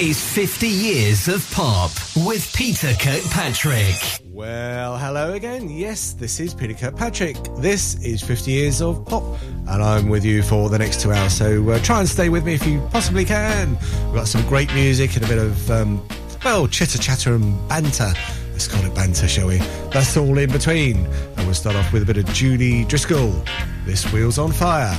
is 50 Years of Pop with Peter Kirkpatrick. Well, hello again. Yes, this is Peter Kirkpatrick. This is 50 Years of Pop, and I'm with you for the next two hours. So uh, try and stay with me if you possibly can. We've got some great music and a bit of, um, well, chitter chatter and banter. Let's call it banter, shall we? That's all in between. And we'll start off with a bit of Julie Driscoll. This Wheel's on Fire.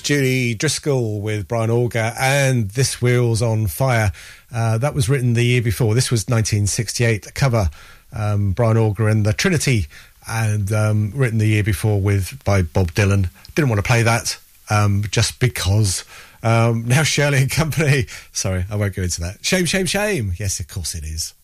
Julie Driscoll with Brian Auger and This Wheel's on Fire. Uh, that was written the year before. This was 1968. The cover, um, Brian Auger and the Trinity, and um, written the year before with by Bob Dylan. Didn't want to play that um, just because. Um, now Shirley and Company. Sorry, I won't go into that. Shame, shame, shame. Yes, of course it is.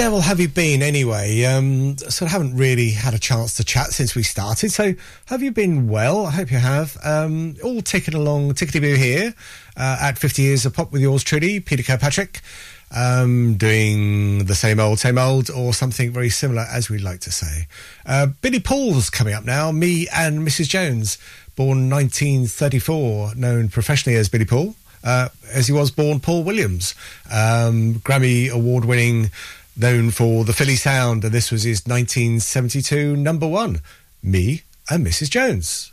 Devil have you been anyway? Um, so I haven't really had a chance to chat since we started. So have you been well? I hope you have. Um, all ticking along, tickety boo here uh, at 50 years of pop with yours truly, Peter Kirkpatrick. Um, doing the same old, same old, or something very similar, as we like to say. Uh, Billy Paul's coming up now. Me and Mrs. Jones, born 1934, known professionally as Billy Paul. Uh, as he was born Paul Williams, um, Grammy award winning known for the Philly sound, and this was his 1972 number one, Me and Mrs. Jones.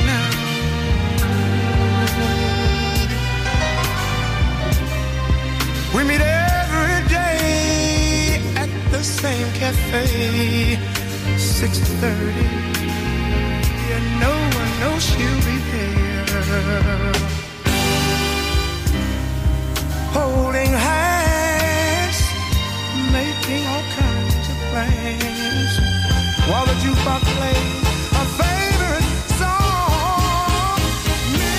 We meet every day at the same cafe, 6.30, and no one knows she'll be there. Holding hands, making all kinds of plans, while the jukebox plays a favorite song. Me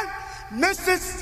and Mrs.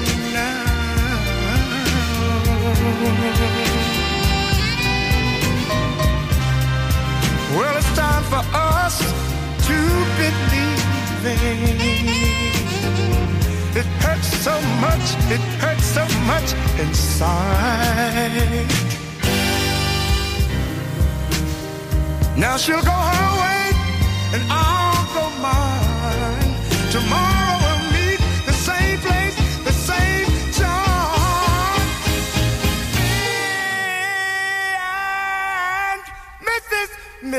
Well, it's time for us to believe It hurts so much, it hurts so much inside. Now she'll go her way, and I'll go mine. Tomorrow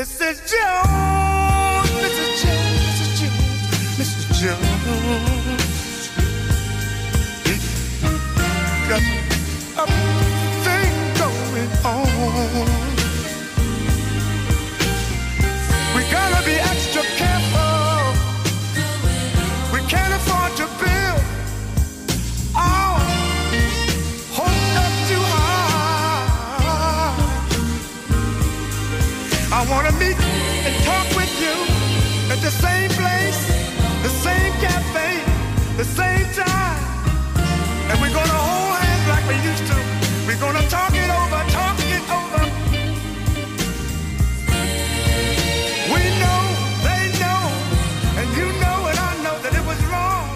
Mrs. Jones, Mrs. Jones, Mrs. Jones, Mrs. Jones. Got a thing going on. Talk with you at the same place, the same cafe, the same time. And we're gonna hold hands like we used to. We're gonna talk it over, talk it over. We know, they know, and you know, and I know that it was wrong.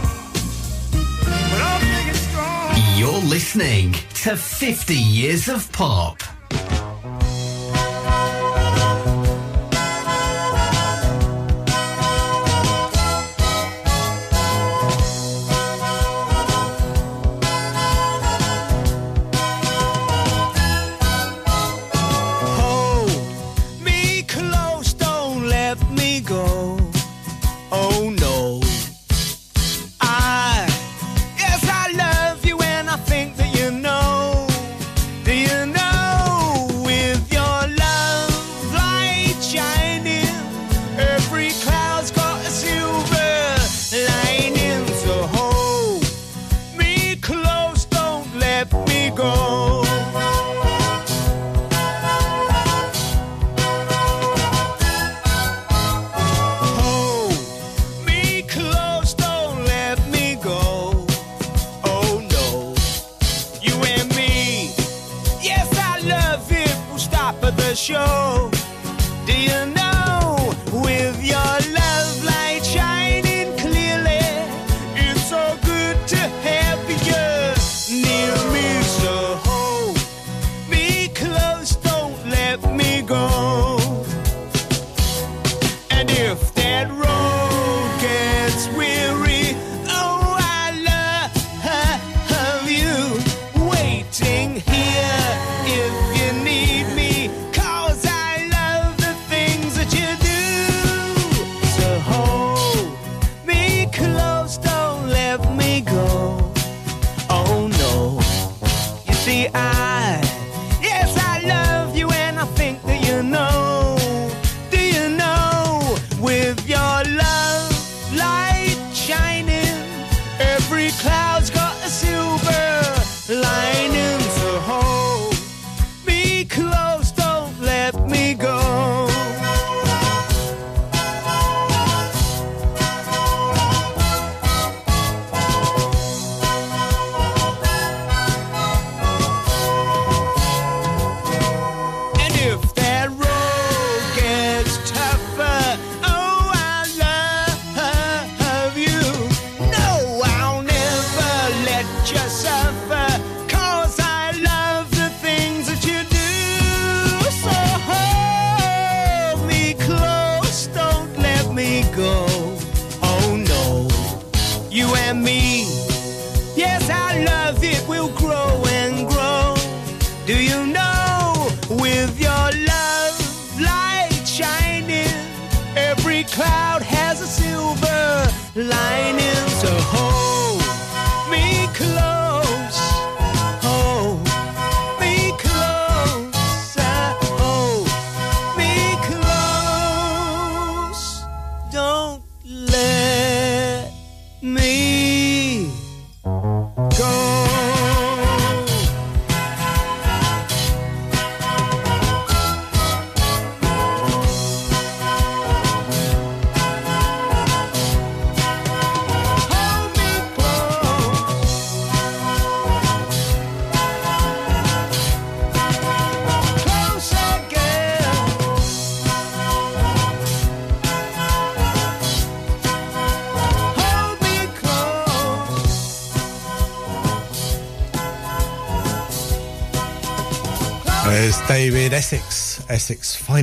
But I'm thinking strong. You're listening to 50 Years of Pop.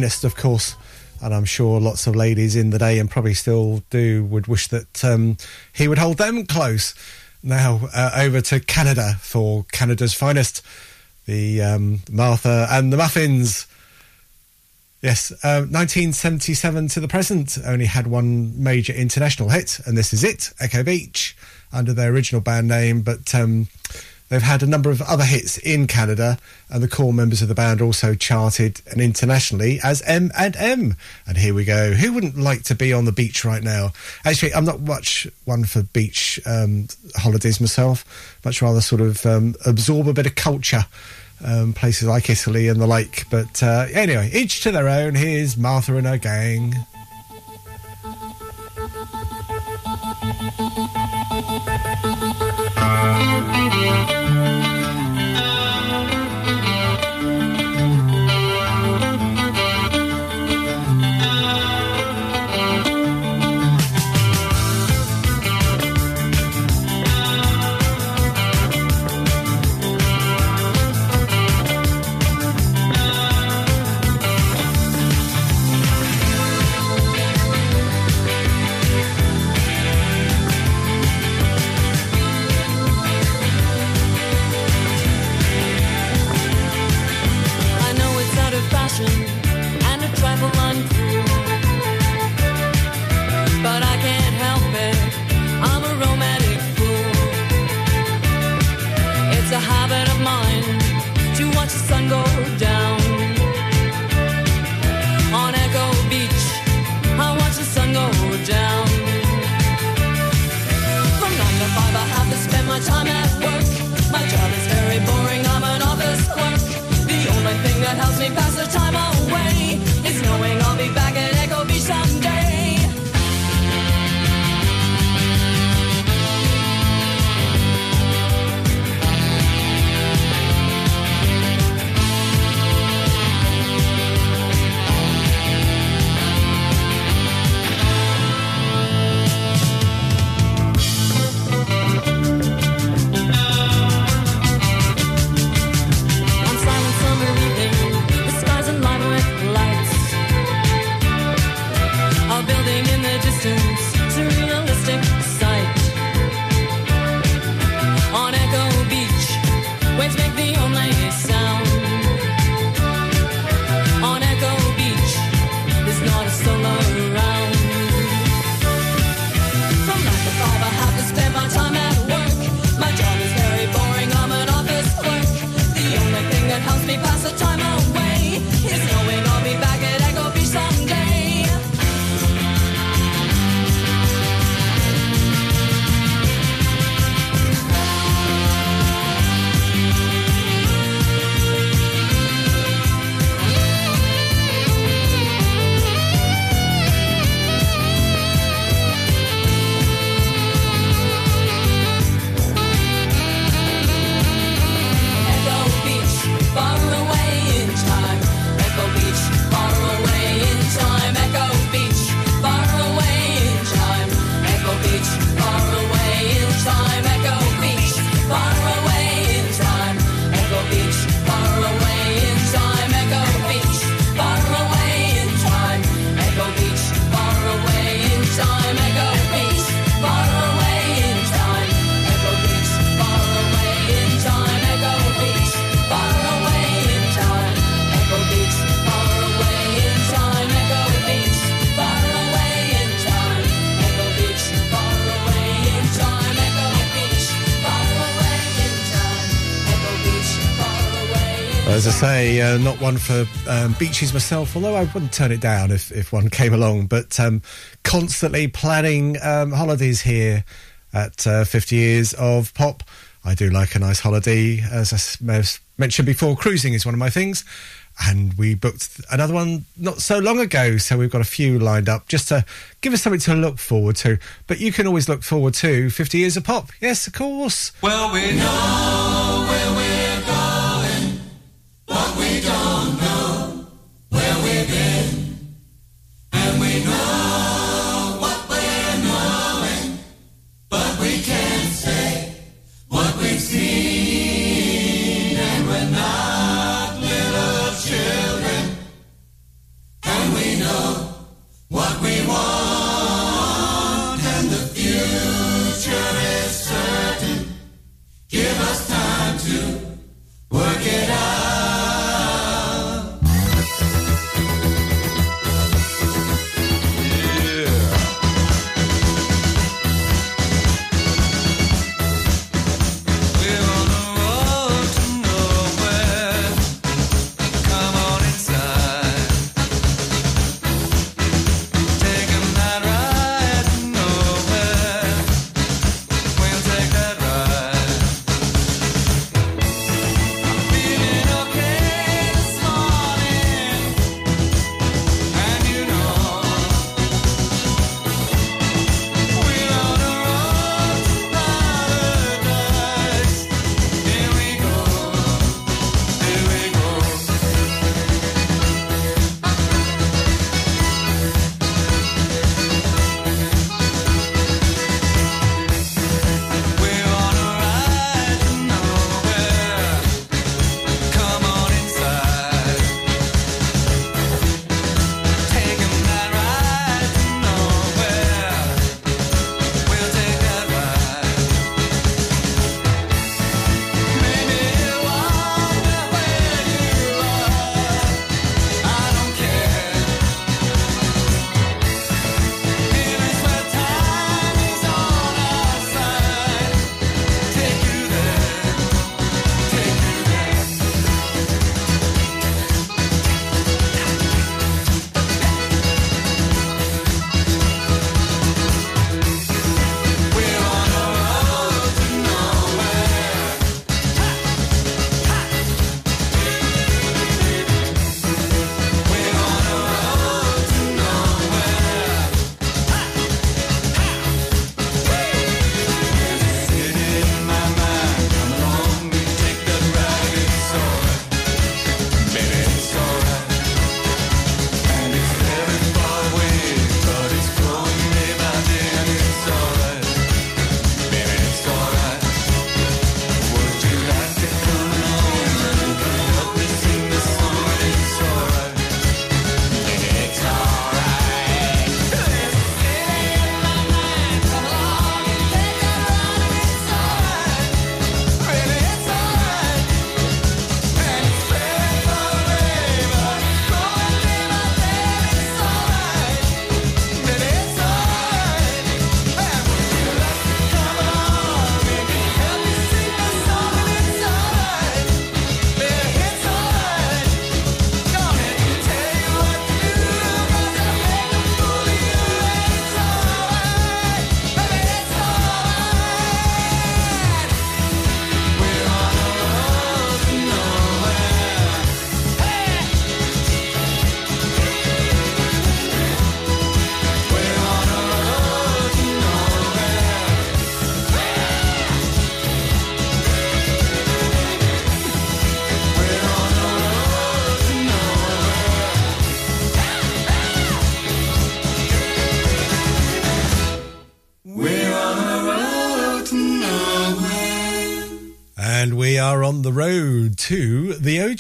Finest, of course. And I'm sure lots of ladies in the day, and probably still do, would wish that um, he would hold them close. Now, uh, over to Canada for Canada's finest, the um, Martha and the Muffins. Yes, uh, 1977 to the present, only had one major international hit, and this is it, Echo Beach, under their original band name, but um, they've had a number of other hits in Canada, and the core members of the band also charted and internationally as M and M. And here we go. Who wouldn't like to be on the beach right now? Actually, I'm not much one for beach um, holidays myself. Much rather sort of um, absorb a bit of culture um, places like Italy and the like. But uh, anyway, each to their own. Here's Martha and her gang. Watch the sun go down. uh, not one for um, beaches myself, although I wouldn't turn it down if, if one came along. But um, constantly planning um, holidays here at uh, 50 years of pop. I do like a nice holiday. As I mentioned before, cruising is one of my things. And we booked another one not so long ago. So we've got a few lined up just to give us something to look forward to. But you can always look forward to 50 years of pop. Yes, of course. Well, we know where we but we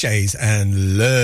DJs and learn.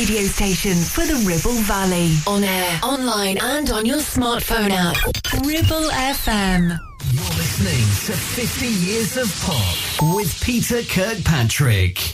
radio station for the Ribble Valley. On air, online, and on your smartphone app. Ribble FM. You're listening to 50 Years of Pop with Peter Kirkpatrick.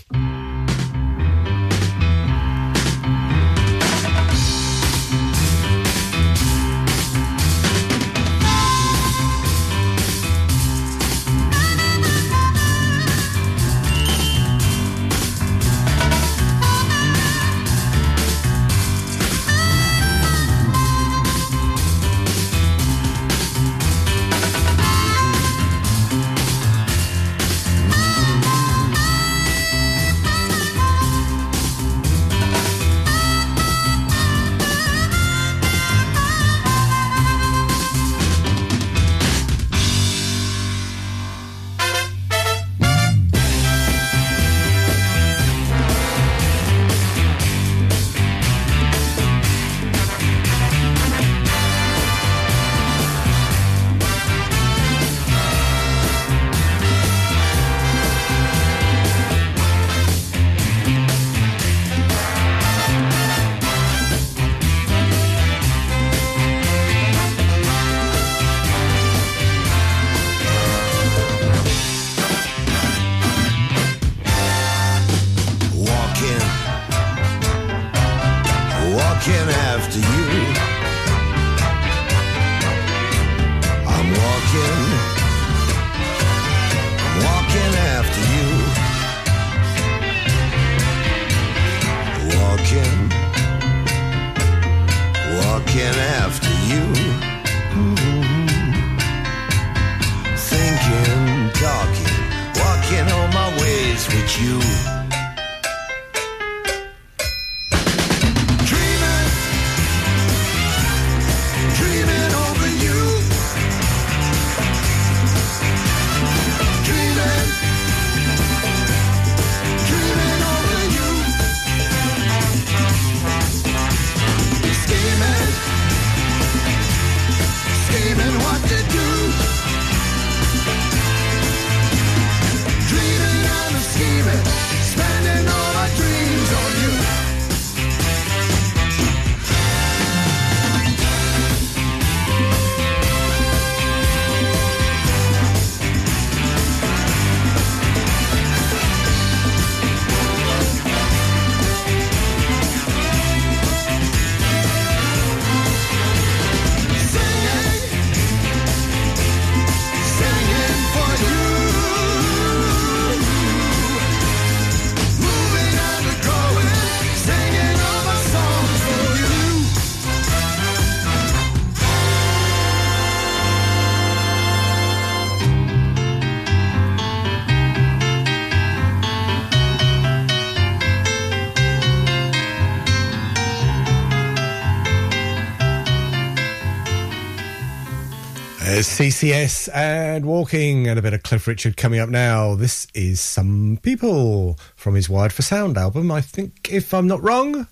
was CCS and walking, and a bit of Cliff Richard coming up now. This is Some People from his Wired for Sound album, I think, if I'm not wrong.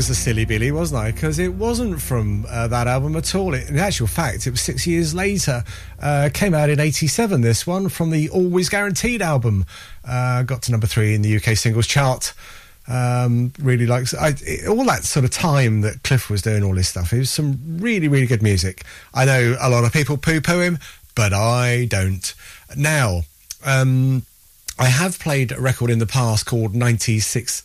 Was a silly Billy, wasn't I? Because it wasn't from uh, that album at all. It, in actual fact, it was six years later. Uh, came out in '87. This one from the Always Guaranteed album. Uh, got to number three in the UK singles chart. Um, really likes I, it, all that sort of time that Cliff was doing all this stuff. It was some really, really good music. I know a lot of people poo-poo him, but I don't. Now, um, I have played a record in the past called 96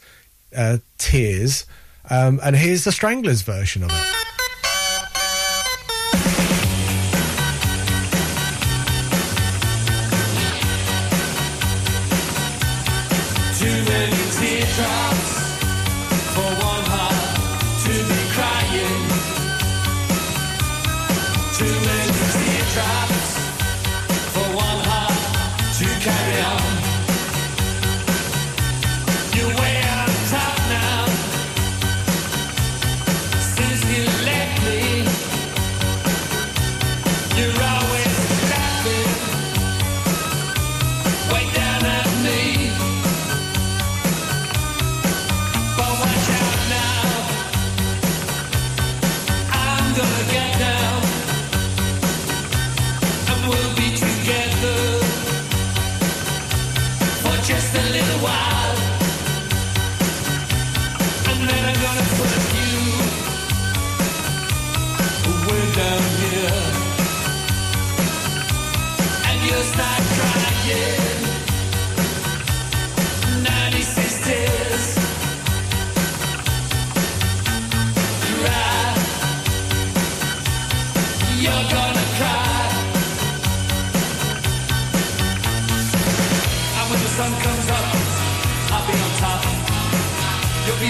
uh, Tears, um, and here's the Stranglers version of it.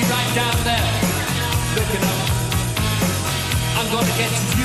Right down there, looking up. I'm gonna get to you,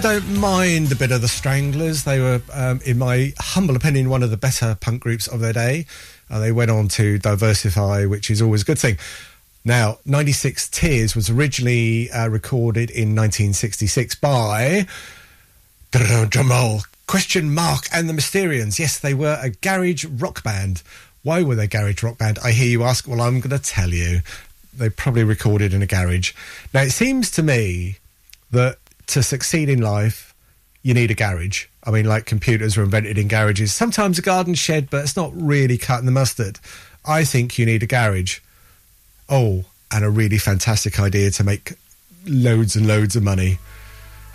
I don't mind a bit of the Stranglers. They were, um, in my humble opinion, one of the better punk groups of their day. Uh, they went on to diversify, which is always a good thing. Now, 96 Tears was originally uh, recorded in 1966 by Jamal Question Mark and the Mysterians. Yes, they were a garage rock band. Why were they garage rock band? I hear you ask. Well, I'm going to tell you. They probably recorded in a garage. Now, it seems to me that to succeed in life, you need a garage. I mean, like computers were invented in garages. Sometimes a garden shed, but it's not really cutting the mustard. I think you need a garage. Oh, and a really fantastic idea to make loads and loads of money.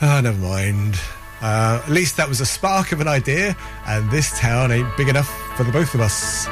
Ah, never mind. Uh, at least that was a spark of an idea, and this town ain't big enough for the both of us.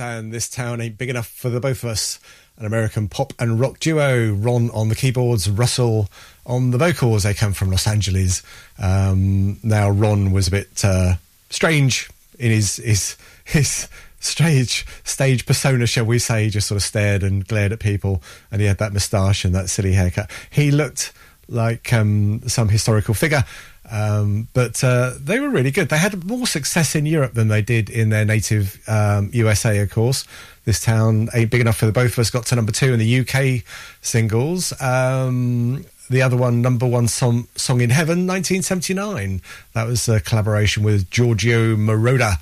And this town ain't big enough for the both of us. An American pop and rock duo. Ron on the keyboards, Russell on the vocals. They come from Los Angeles. Um, now Ron was a bit uh, strange in his his his stage stage persona, shall we say? He just sort of stared and glared at people, and he had that moustache and that silly haircut. He looked like um, some historical figure. Um, but uh, they were really good. They had more success in Europe than they did in their native um, USA, of course. This town ain't big enough for the both of us. Got to number two in the UK singles. Um, the other one, number one song, song in heaven, 1979. That was a collaboration with Giorgio Moroder.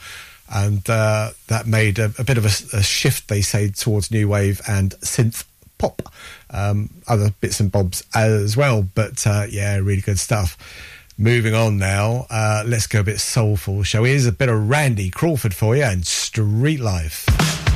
And uh, that made a, a bit of a, a shift, they say, towards new wave and synth pop. Um, other bits and bobs as well. But uh, yeah, really good stuff. Moving on now, uh, let's go a bit soulful, shall we? Here's a bit of Randy Crawford for you and Street Life.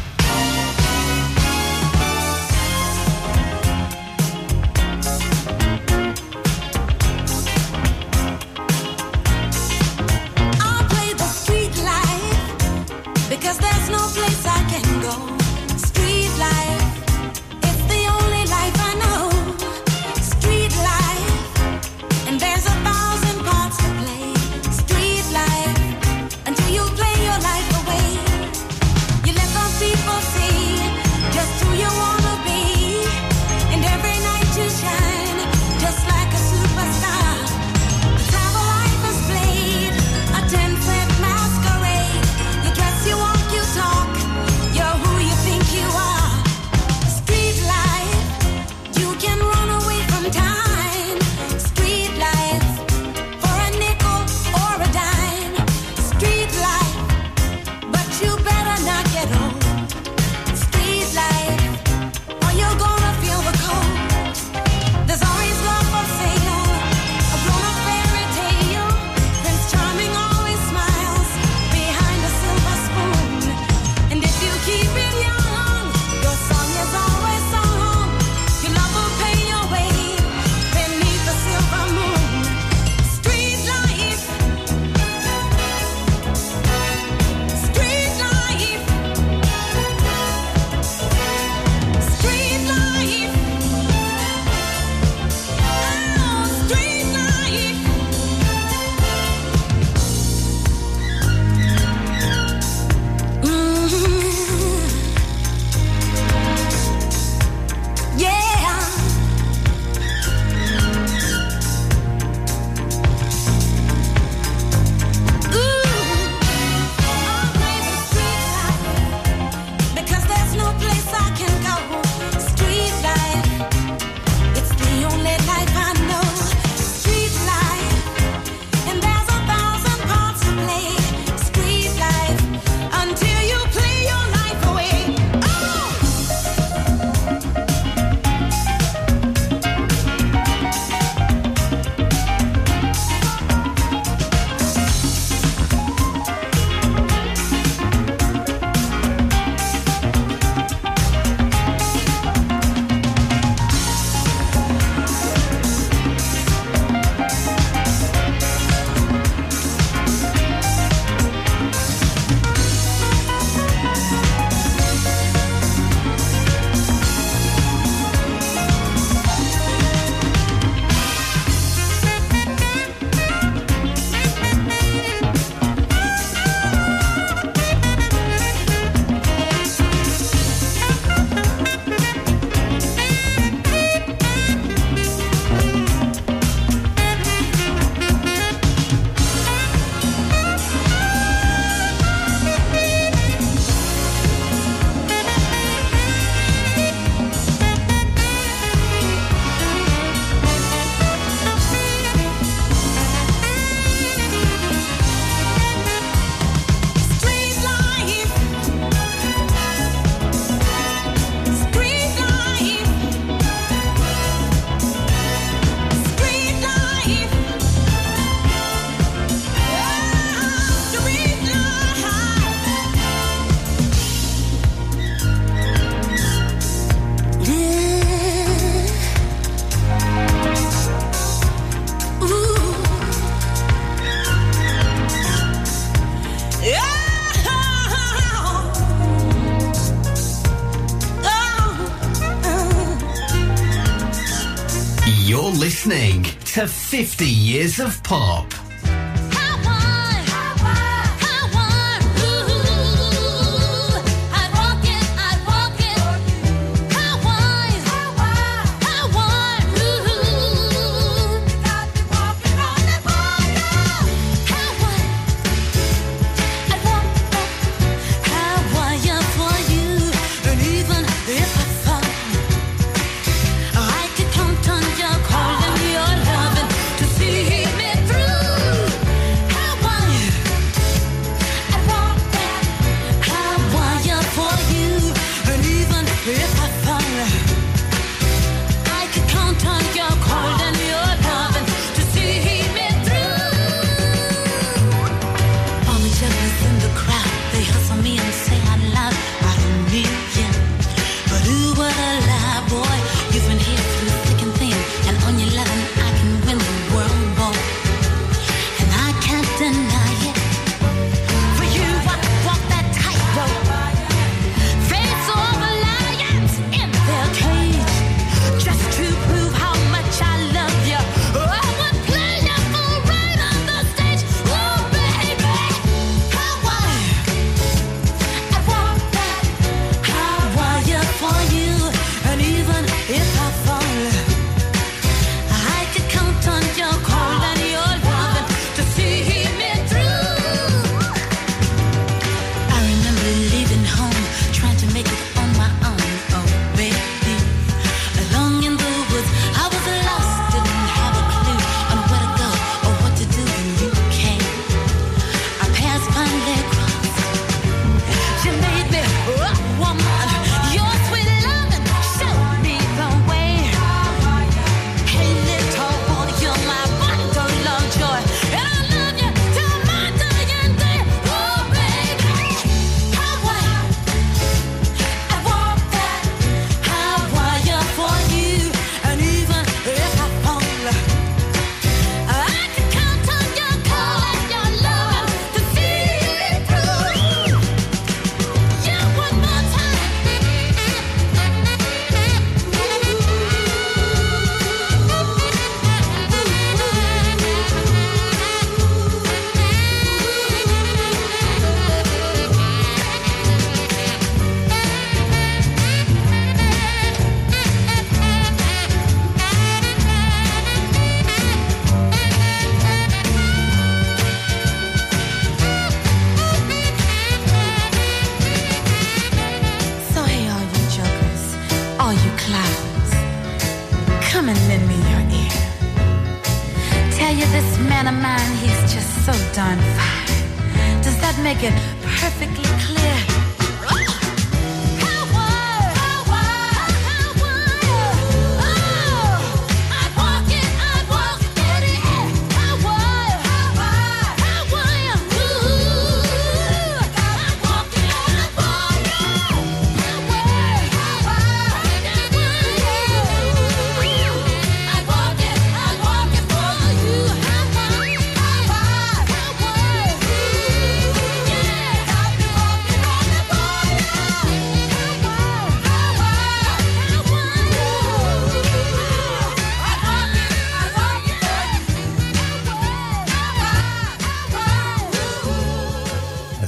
50 years of pop.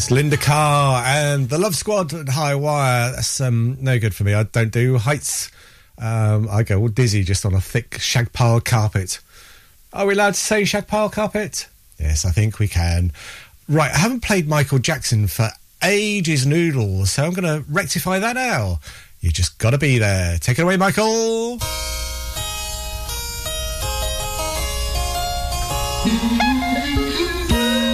That's Linda Carr and the Love Squad at High Wire. That's um, no good for me. I don't do heights. Um, I go all dizzy just on a thick shag pile carpet. Are we allowed to say shag pile carpet? Yes, I think we can. Right, I haven't played Michael Jackson for ages, noodles, so I'm going to rectify that now. You just got to be there. Take it away, Michael.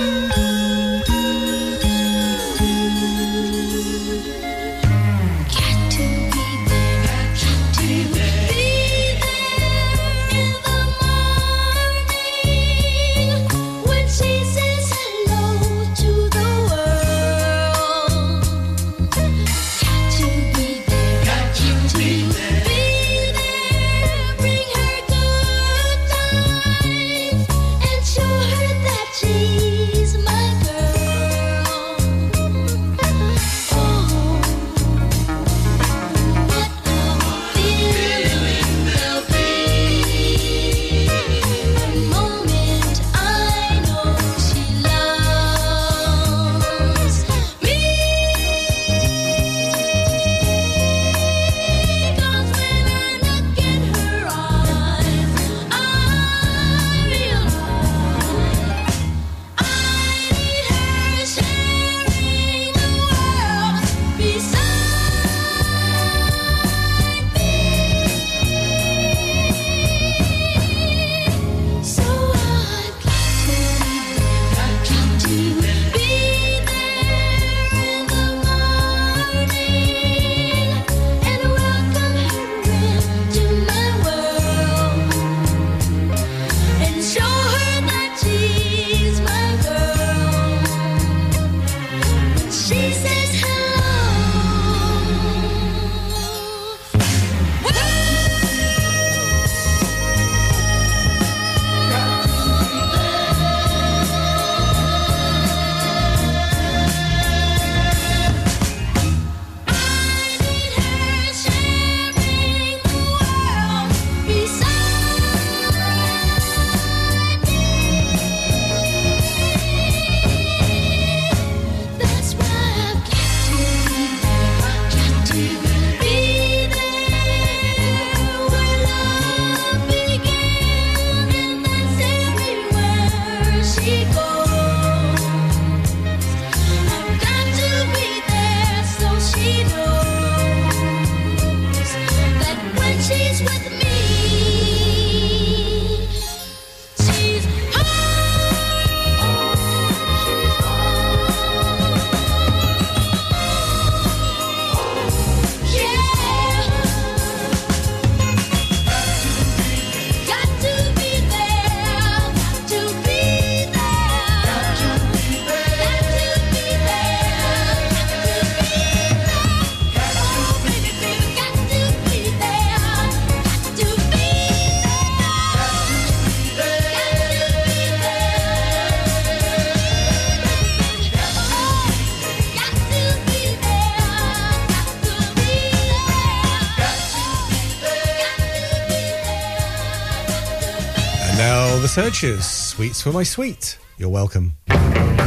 Searchers, Sweets for My Sweet. You're welcome.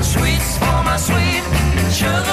Sweets for my sweet, sugar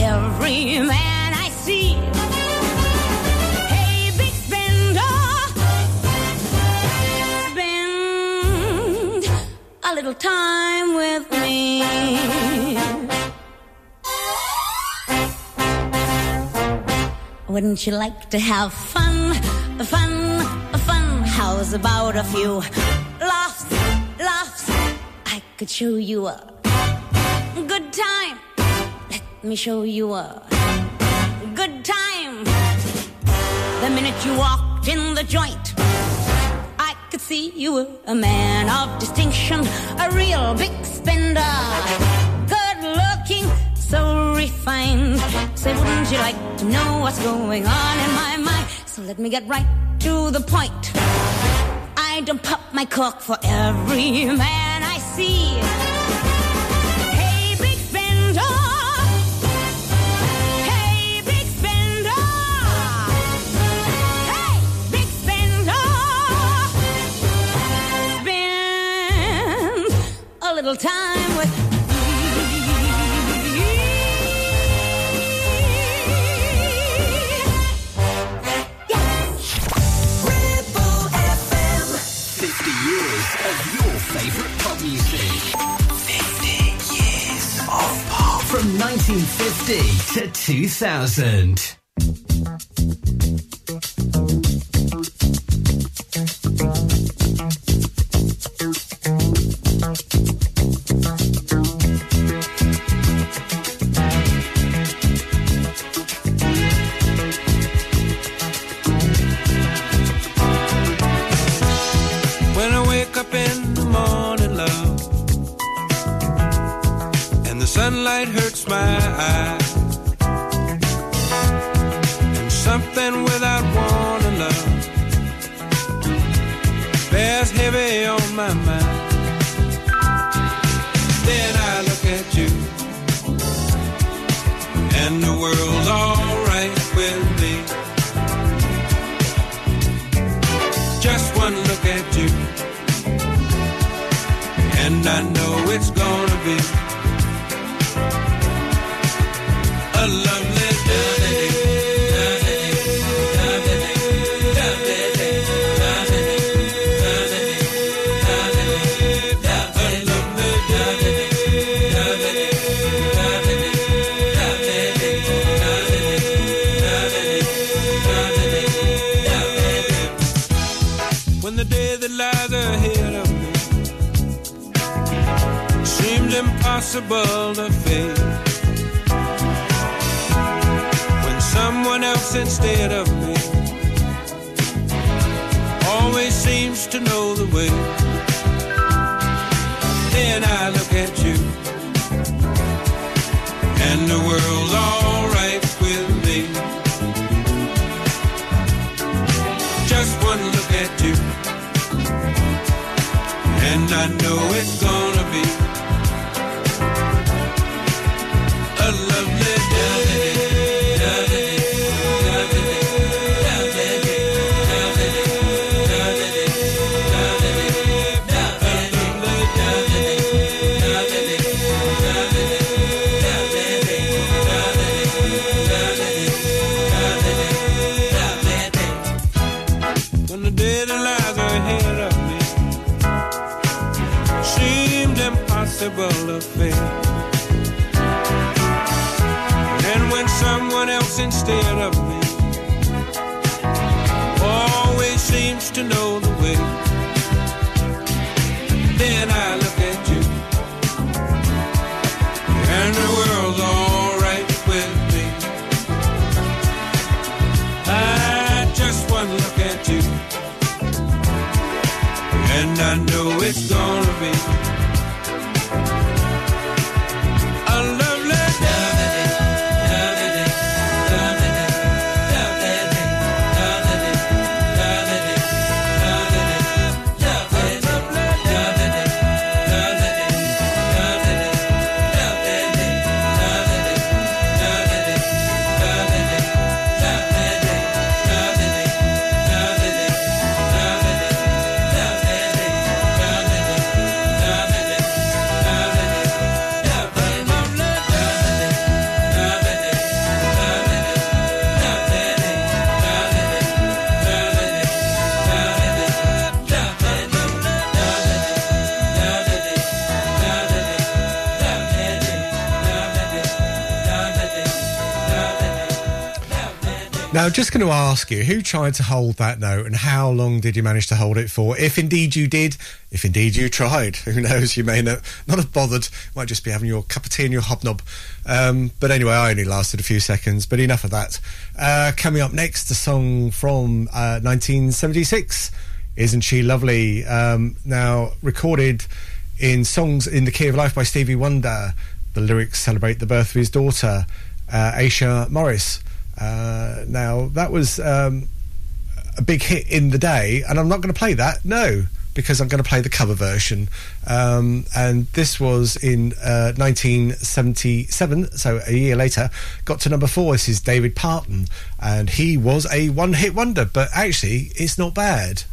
Wouldn't you like to have fun? Fun, fun. How's about a few laughs, laughs? I could show you a good time. Let me show you a good time. The minute you walked in the joint, I could see you were a man of distinction, a real big Say, wouldn't you like to know what's going on in my mind? So let me get right to the point. I don't pop my cork for every man. years of your favourite pop music. 50 years of pop. From 1950 to 2000. Now, just going to ask you, who tried to hold that note and how long did you manage to hold it for? If indeed you did, if indeed you tried, who knows, you may not, not have bothered, might just be having your cup of tea and your hobnob. Um, but anyway, I only lasted a few seconds, but enough of that. Uh, coming up next, a song from uh, 1976, Isn't She Lovely? Um, now, recorded in Songs in the Key of Life by Stevie Wonder. The lyrics celebrate the birth of his daughter, uh, Aisha Morris. Uh, now that was um, a big hit in the day, and I'm not going to play that. No, because I'm going to play the cover version. Um, and this was in uh, 1977, so a year later, got to number four. This is David Parton, and he was a one-hit wonder. But actually, it's not bad.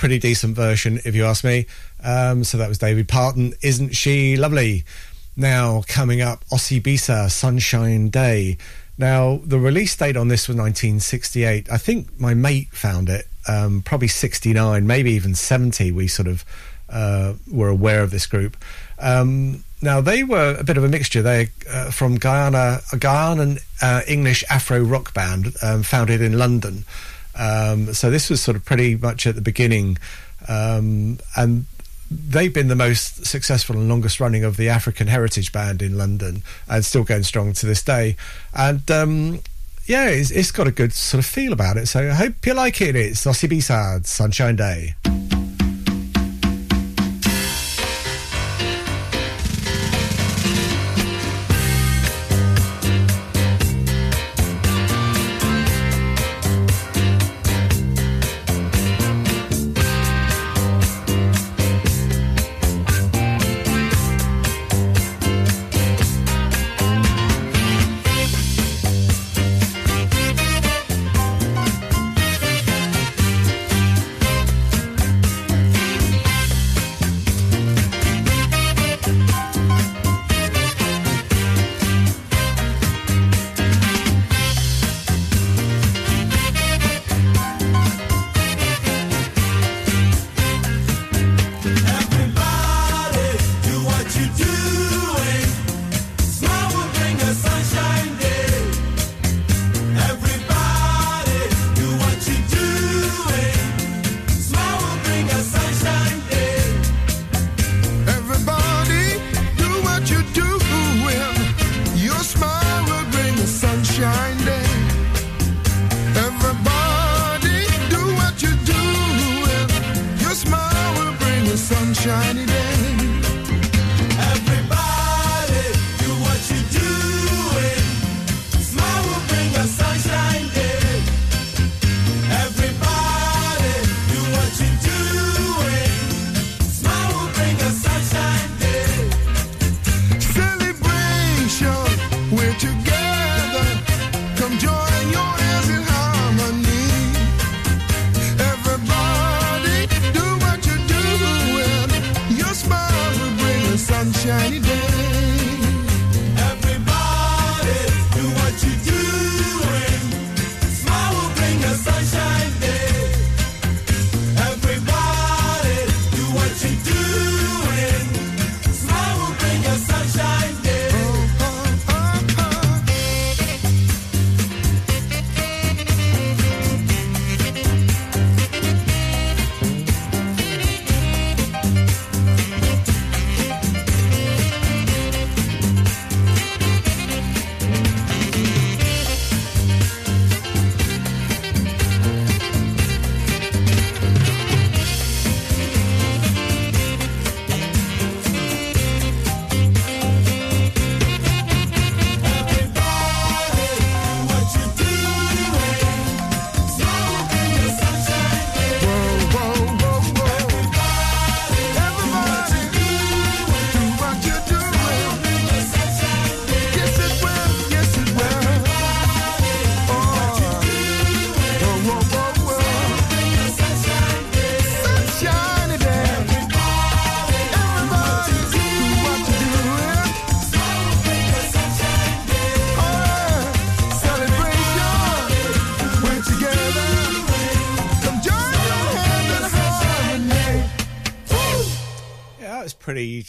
Pretty decent version, if you ask me. Um, so that was David Parton. Isn't she lovely? Now, coming up, Osibisa, Sunshine Day. Now, the release date on this was 1968. I think my mate found it, um, probably 69, maybe even 70. We sort of uh, were aware of this group. Um, now, they were a bit of a mixture. They're uh, from Guyana, a Guyanan uh, English Afro rock band um, founded in London. Um, so this was sort of pretty much at the beginning, um, and they've been the most successful and longest running of the African Heritage Band in London, and still going strong to this day. And um, yeah, it's, it's got a good sort of feel about it. So I hope you like it. It's Osibisa, Sunshine Day.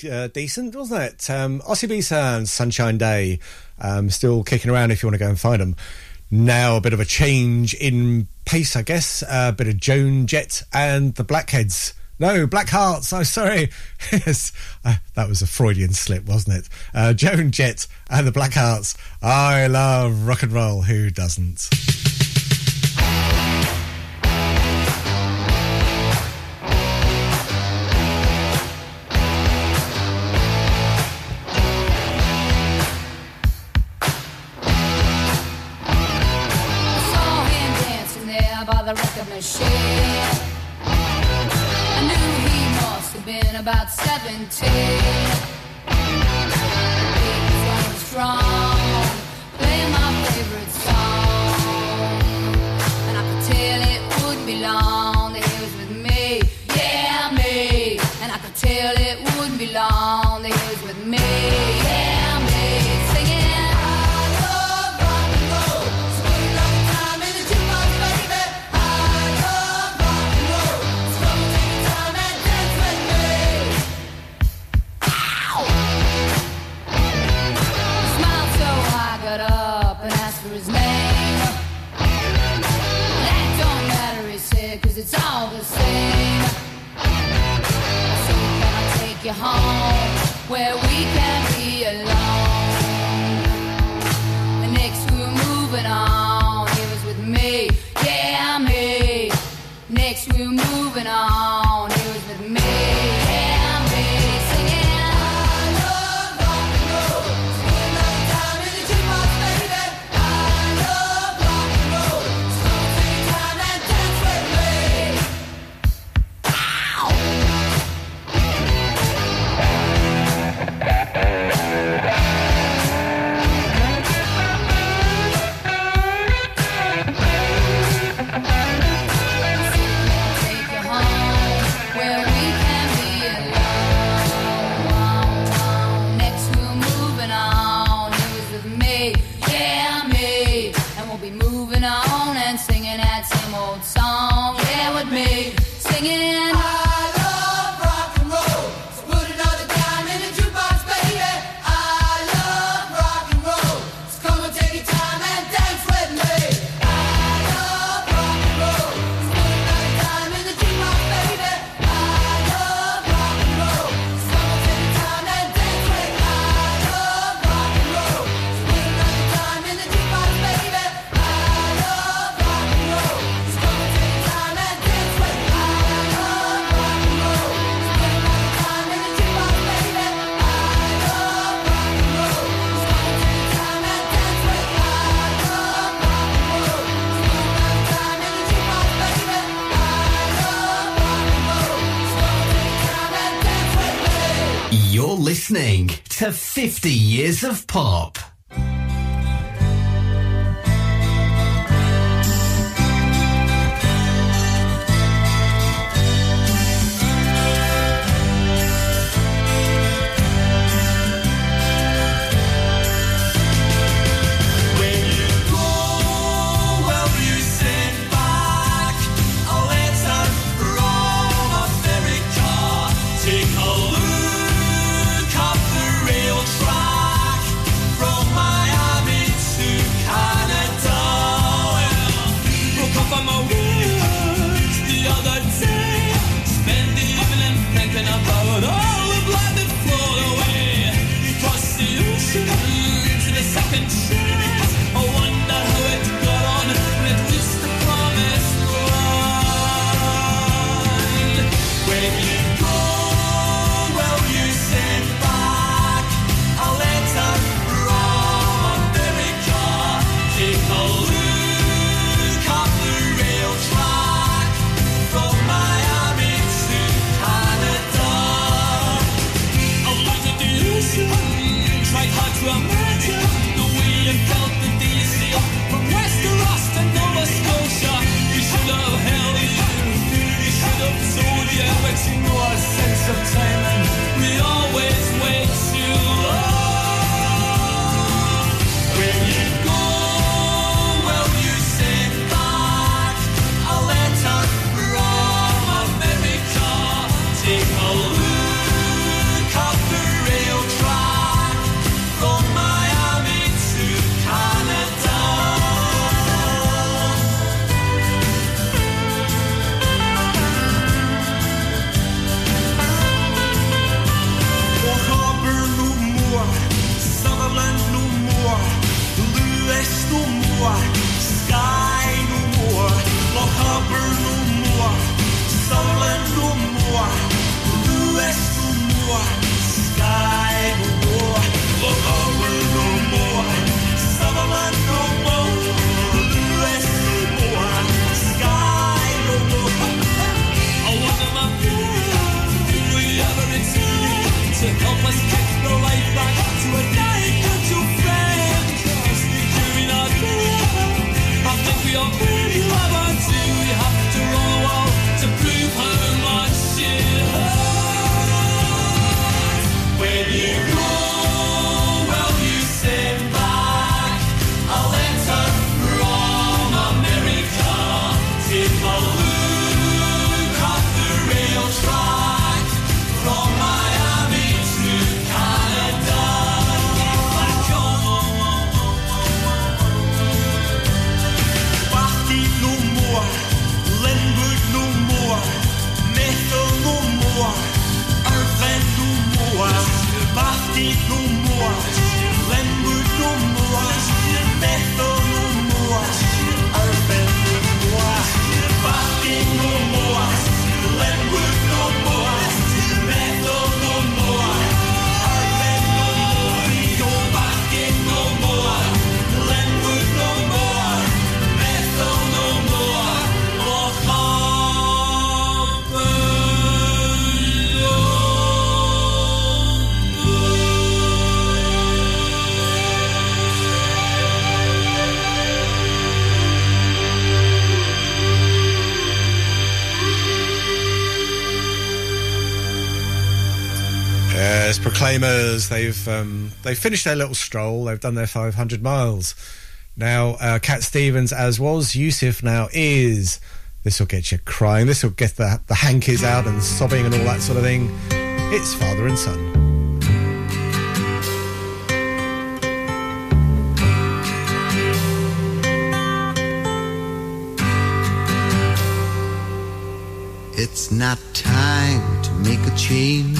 Uh, decent, wasn't it? Um, Osibisa, Sunshine Day, um, still kicking around if you want to go and find them. Now a bit of a change in pace, I guess. A bit of Joan Jett and the Blackheads. No, Black Hearts. I'm sorry. yes, uh, that was a Freudian slip, wasn't it? Uh, Joan Jett and the Black Hearts. I love rock and roll. Who doesn't? Of Pop. Proclaimers. They've um, they've finished their little stroll. They've done their 500 miles. Now, uh, Cat Stevens, as was Yusuf, now is. This will get you crying. This will get the the hankies out and sobbing and all that sort of thing. It's father and son. It's not time to make a change.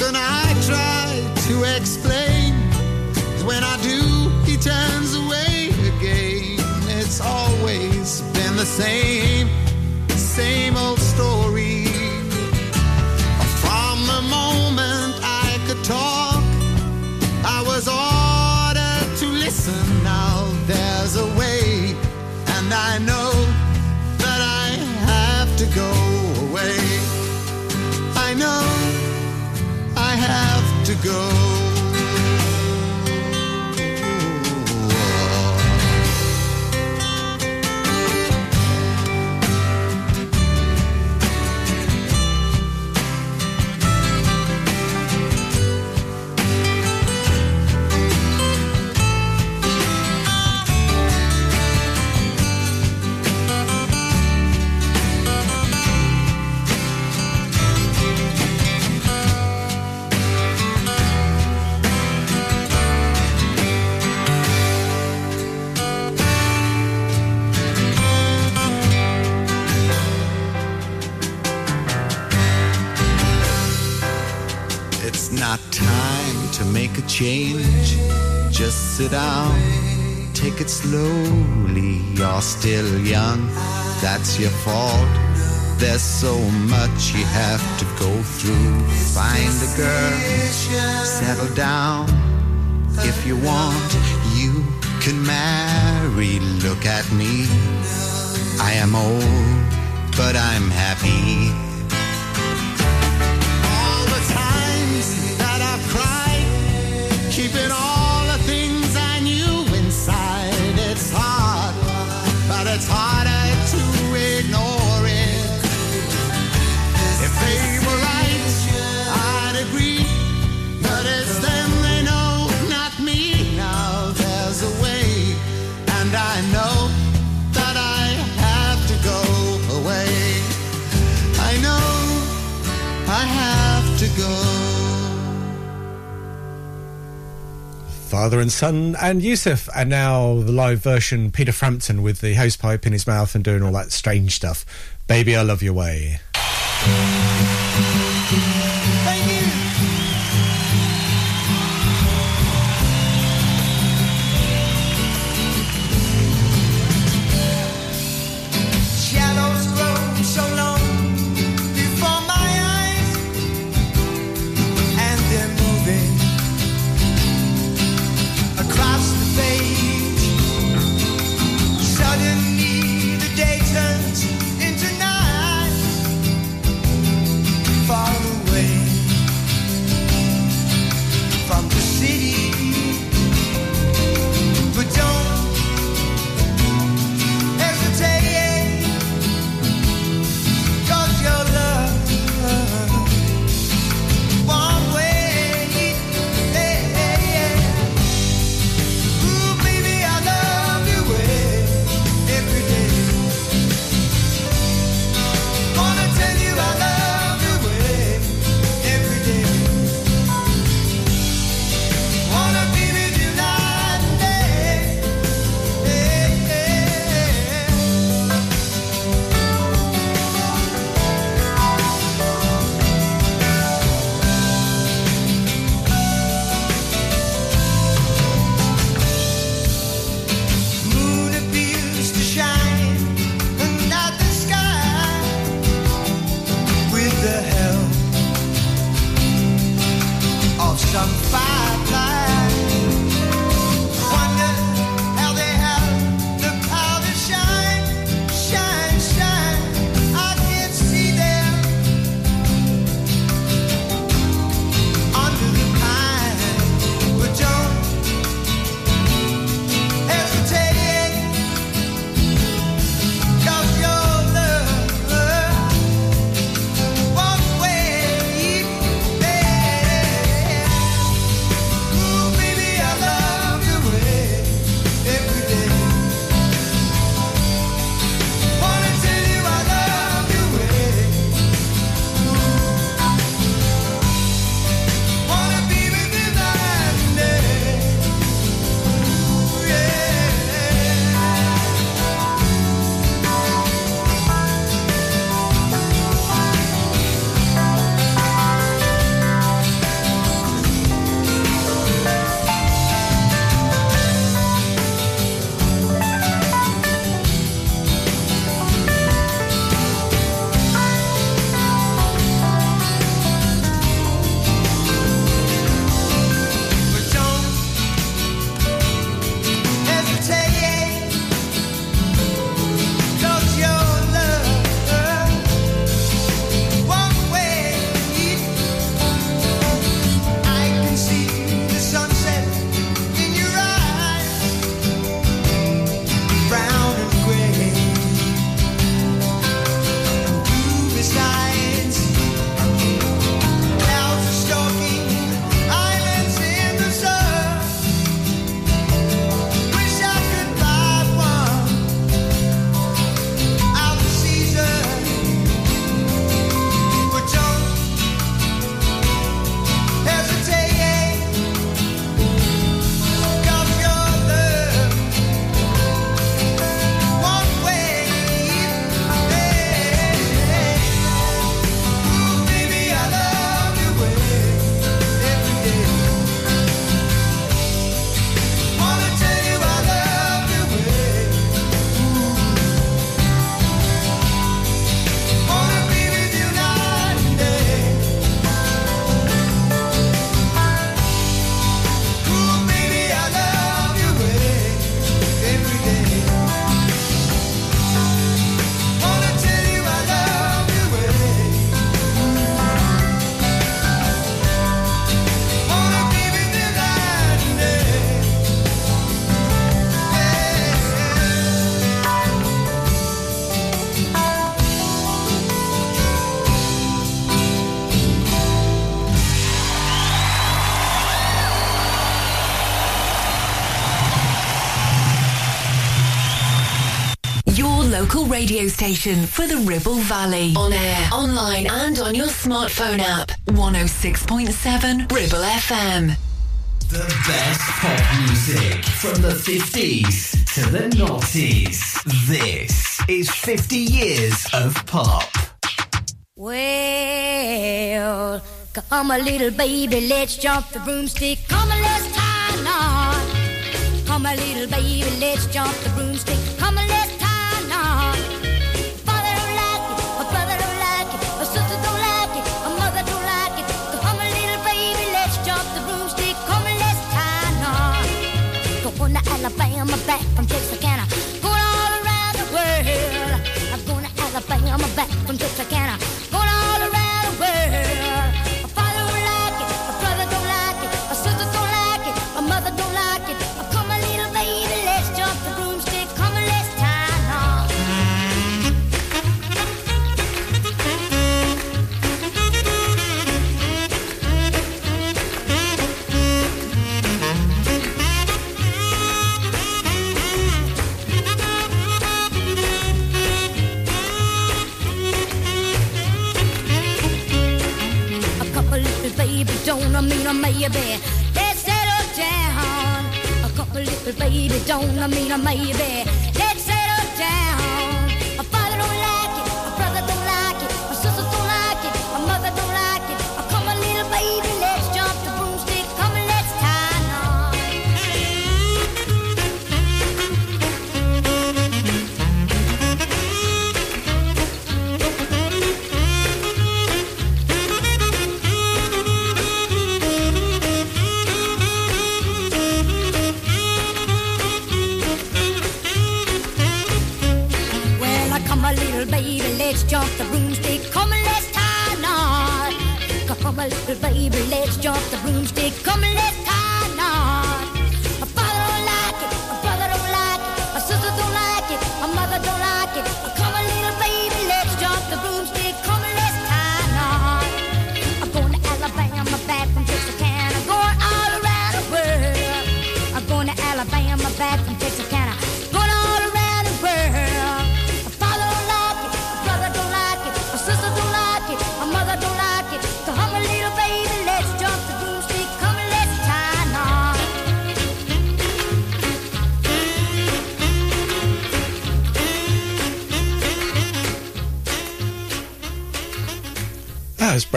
How I try to explain? when I do, he turns away again. It's always been the same, same old go. Sit down, take it slowly. You're still young, that's your fault. There's so much you have to go through. Find a girl, settle down. If you want, you can marry. Look at me. I am old, but I'm happy. It's harder Father and son and Yusuf, and now the live version Peter Frampton with the hosepipe in his mouth and doing all that strange stuff. Baby, I love your way. station for the Ribble Valley. On air, online, and on your smartphone app. 106.7 Ribble FM. The best pop music from the 50s to the noughties. This is 50 years of pop. Well, come a little baby, let's jump the broomstick. Come a, let's tie a knot. Come a little baby, let's jump the broomstick. Come a, mean a maybe. Let's settle down. A couple little baby, don't I mean a maybe. let's jump the broomstick. Come, let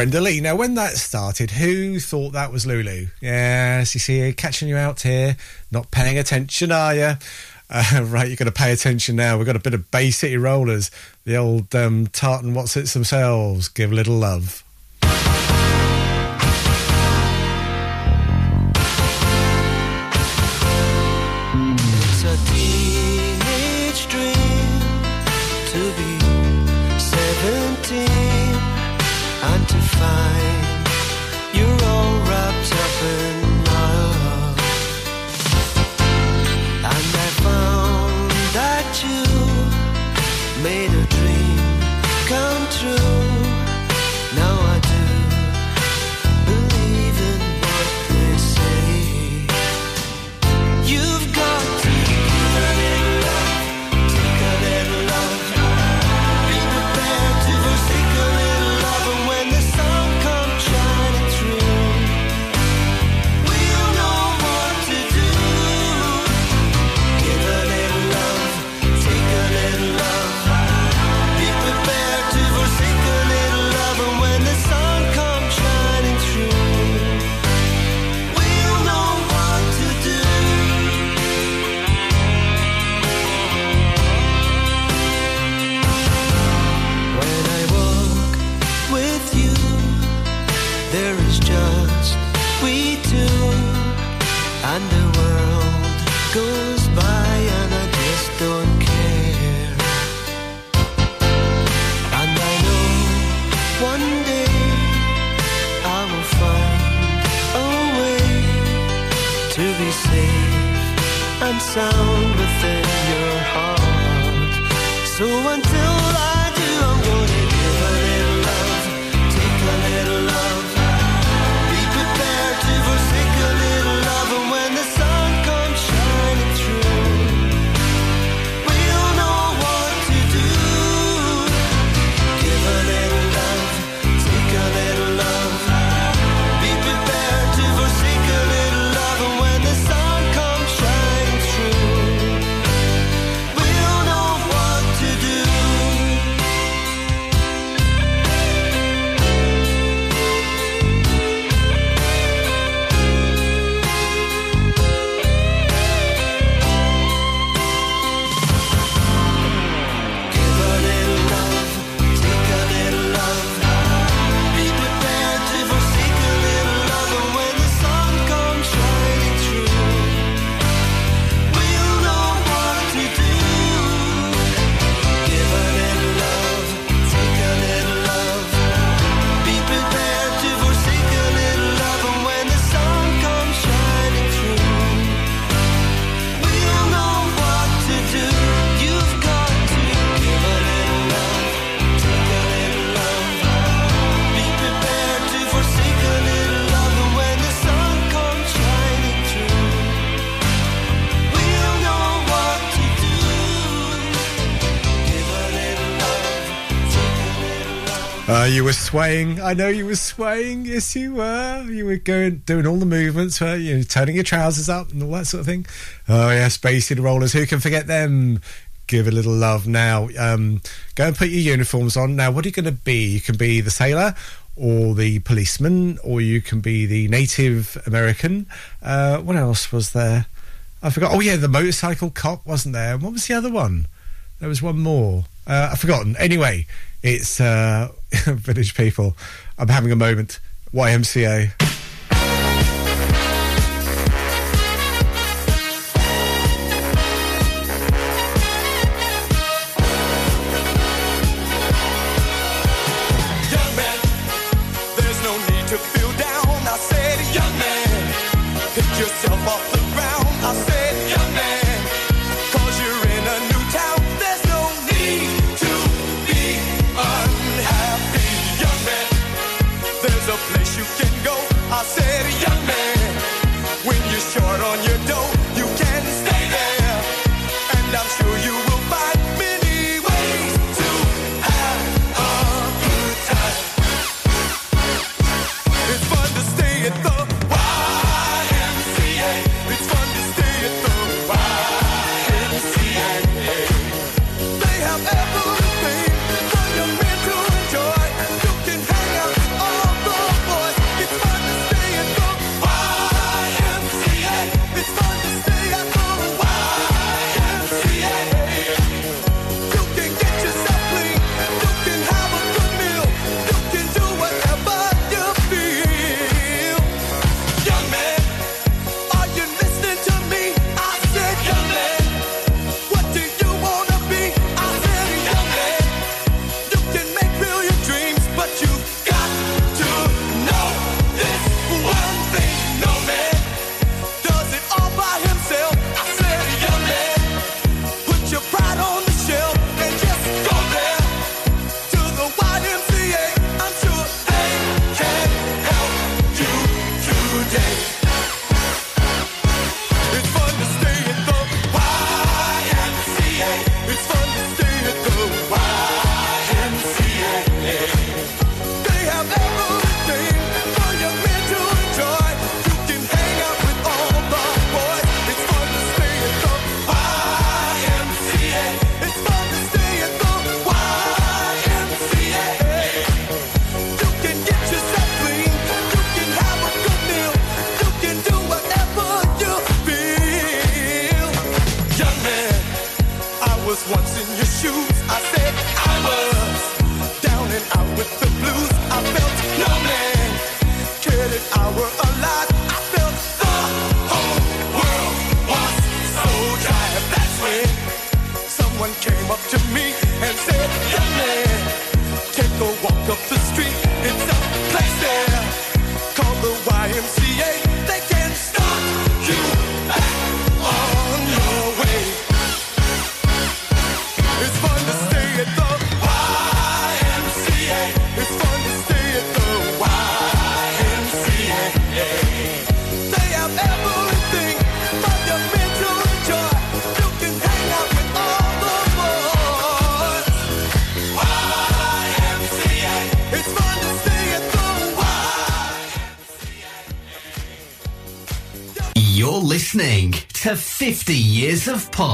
Brenda Lee. Now, when that started, who thought that was Lulu? Yes, you see, catching you out here, not paying attention, are you? Uh, right, you're going to pay attention now. We've got a bit of Bay City Rollers, the old um, tartan what's it themselves. Give a little love. you were swaying. I know you were swaying. Yes, you were. You were going, doing all the movements, were you? Turning your trousers up and all that sort of thing. Oh, yeah, Bay City Rollers. Who can forget them? Give a little love now. Um, go and put your uniforms on. Now, what are you going to be? You can be the sailor or the policeman, or you can be the Native American. Uh, what else was there? I forgot. Oh, yeah, the motorcycle cop wasn't there. What was the other one? There was one more. Uh, I've forgotten. Anyway, it's uh, Village People. I'm having a moment. YMCA. 50 years of pop.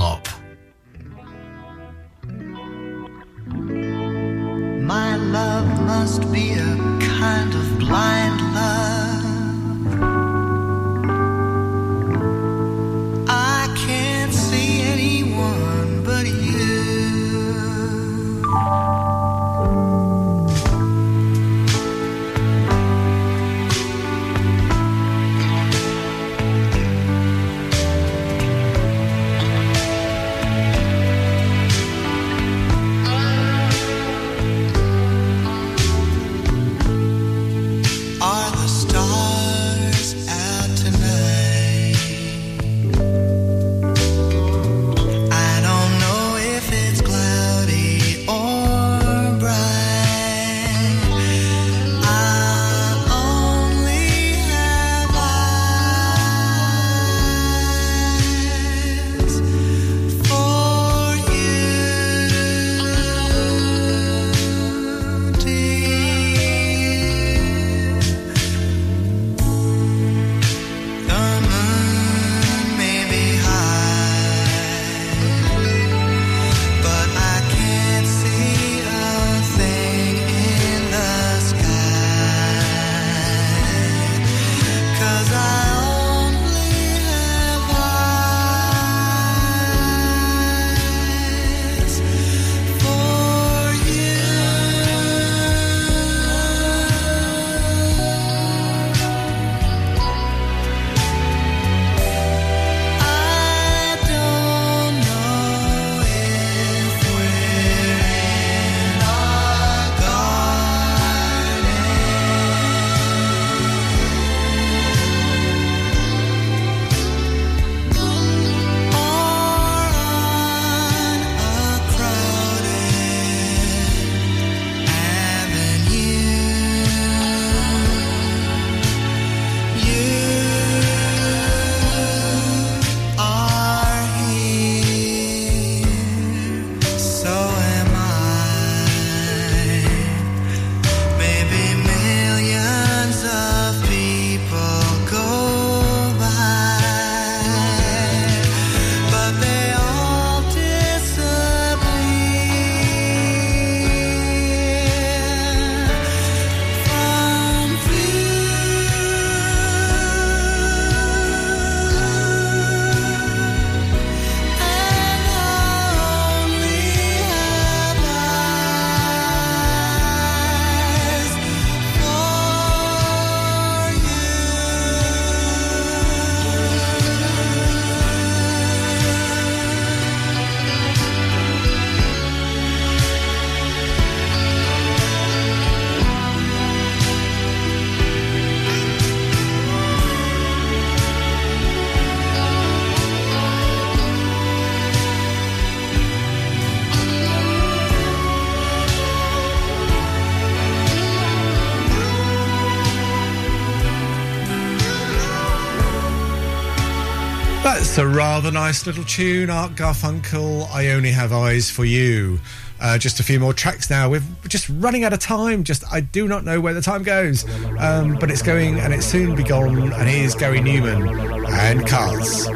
Rather nice little tune, Art Garfunkel. I only have eyes for you. Uh, just a few more tracks now. We're just running out of time. Just I do not know where the time goes, um, but it's going and it's soon be gone. And here's Gary Numan and Cars.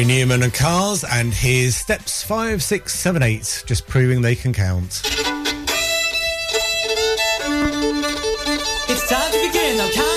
Gary Numan and Cars and his steps five, six, seven, eight, just proving they can count. It's time to begin.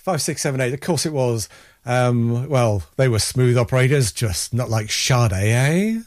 Five, six, seven, eight. Of course it was. Um, well, they were smooth operators, just not like Sade, eh?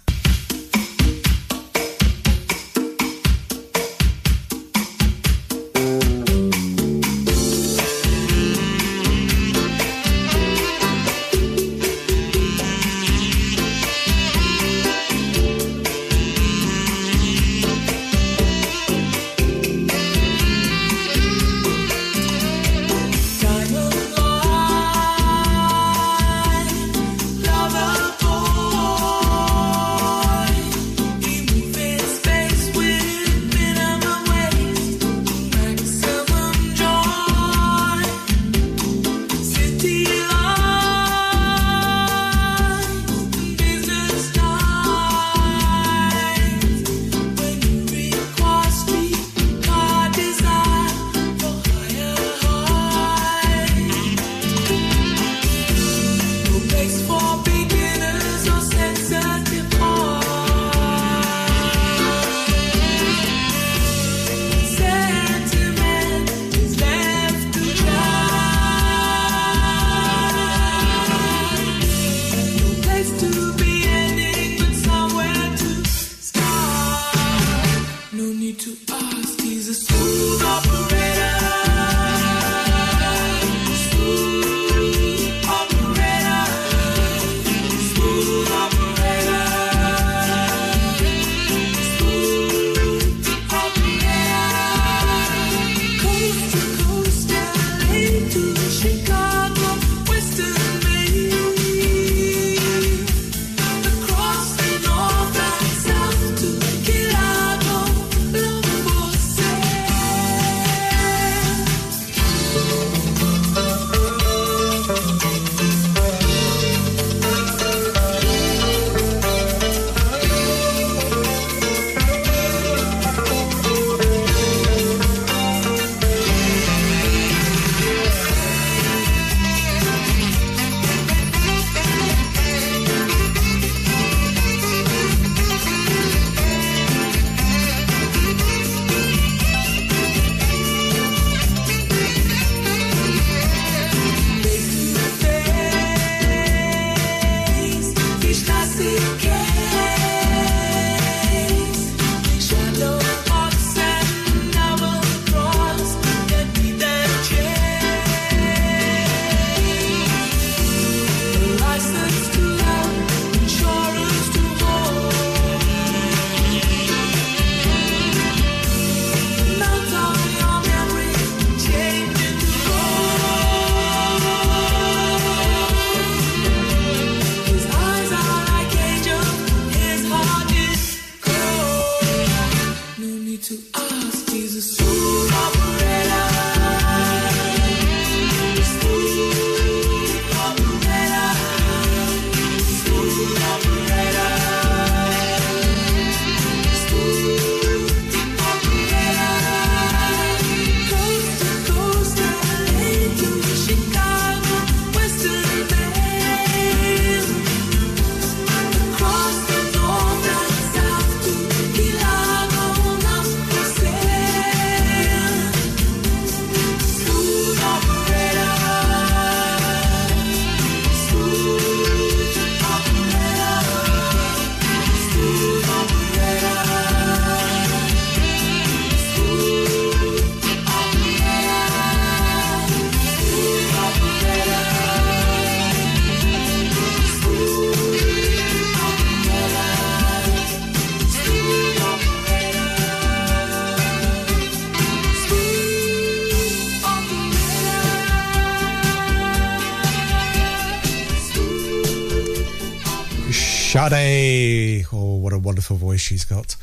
Sade. Oh, what a wonderful voice she's got.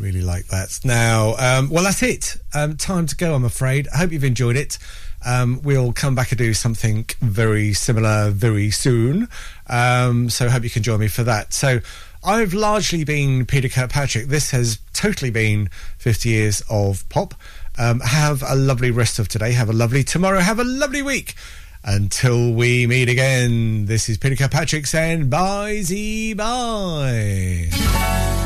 Really like that. Now, um, well, that's it. Um, time to go, I'm afraid. I hope you've enjoyed it. Um, we'll come back and do something very similar very soon. Um, so, hope you can join me for that. So, I've largely been Peter Kirkpatrick. This has totally been 50 years of pop. Um, have a lovely rest of today. Have a lovely tomorrow. Have a lovely week. Until we meet again, this is Peter Kirkpatrick saying bye, bye.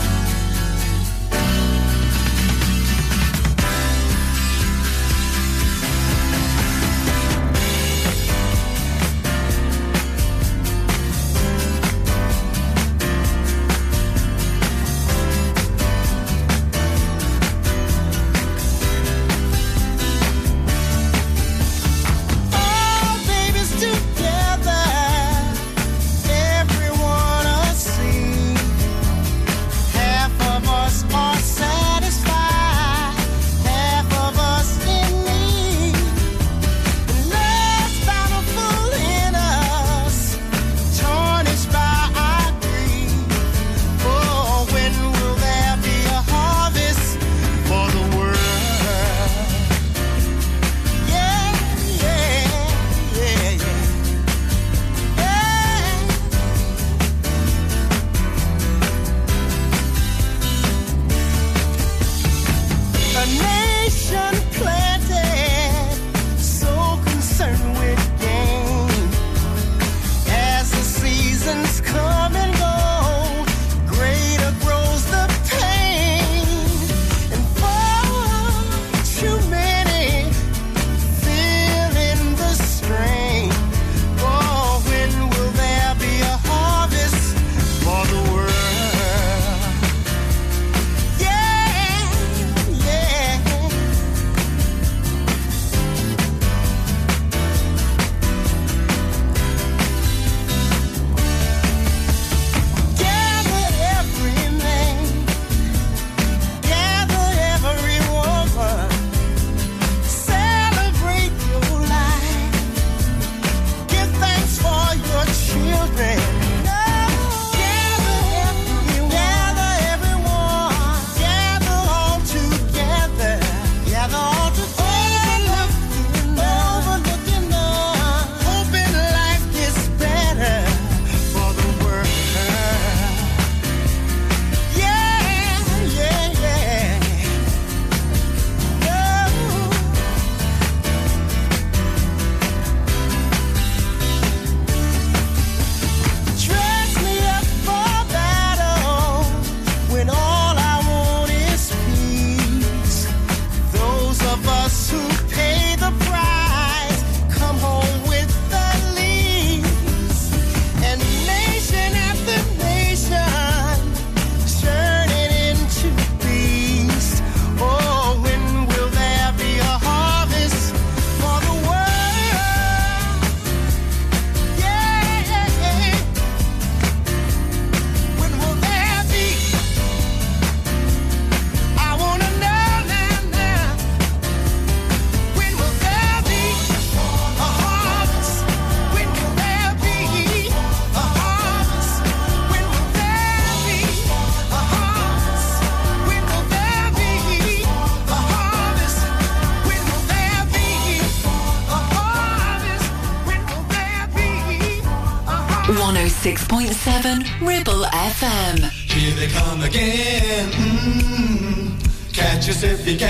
107 Ribble FM. Here they come again. Mm-hmm. Catch us if you can.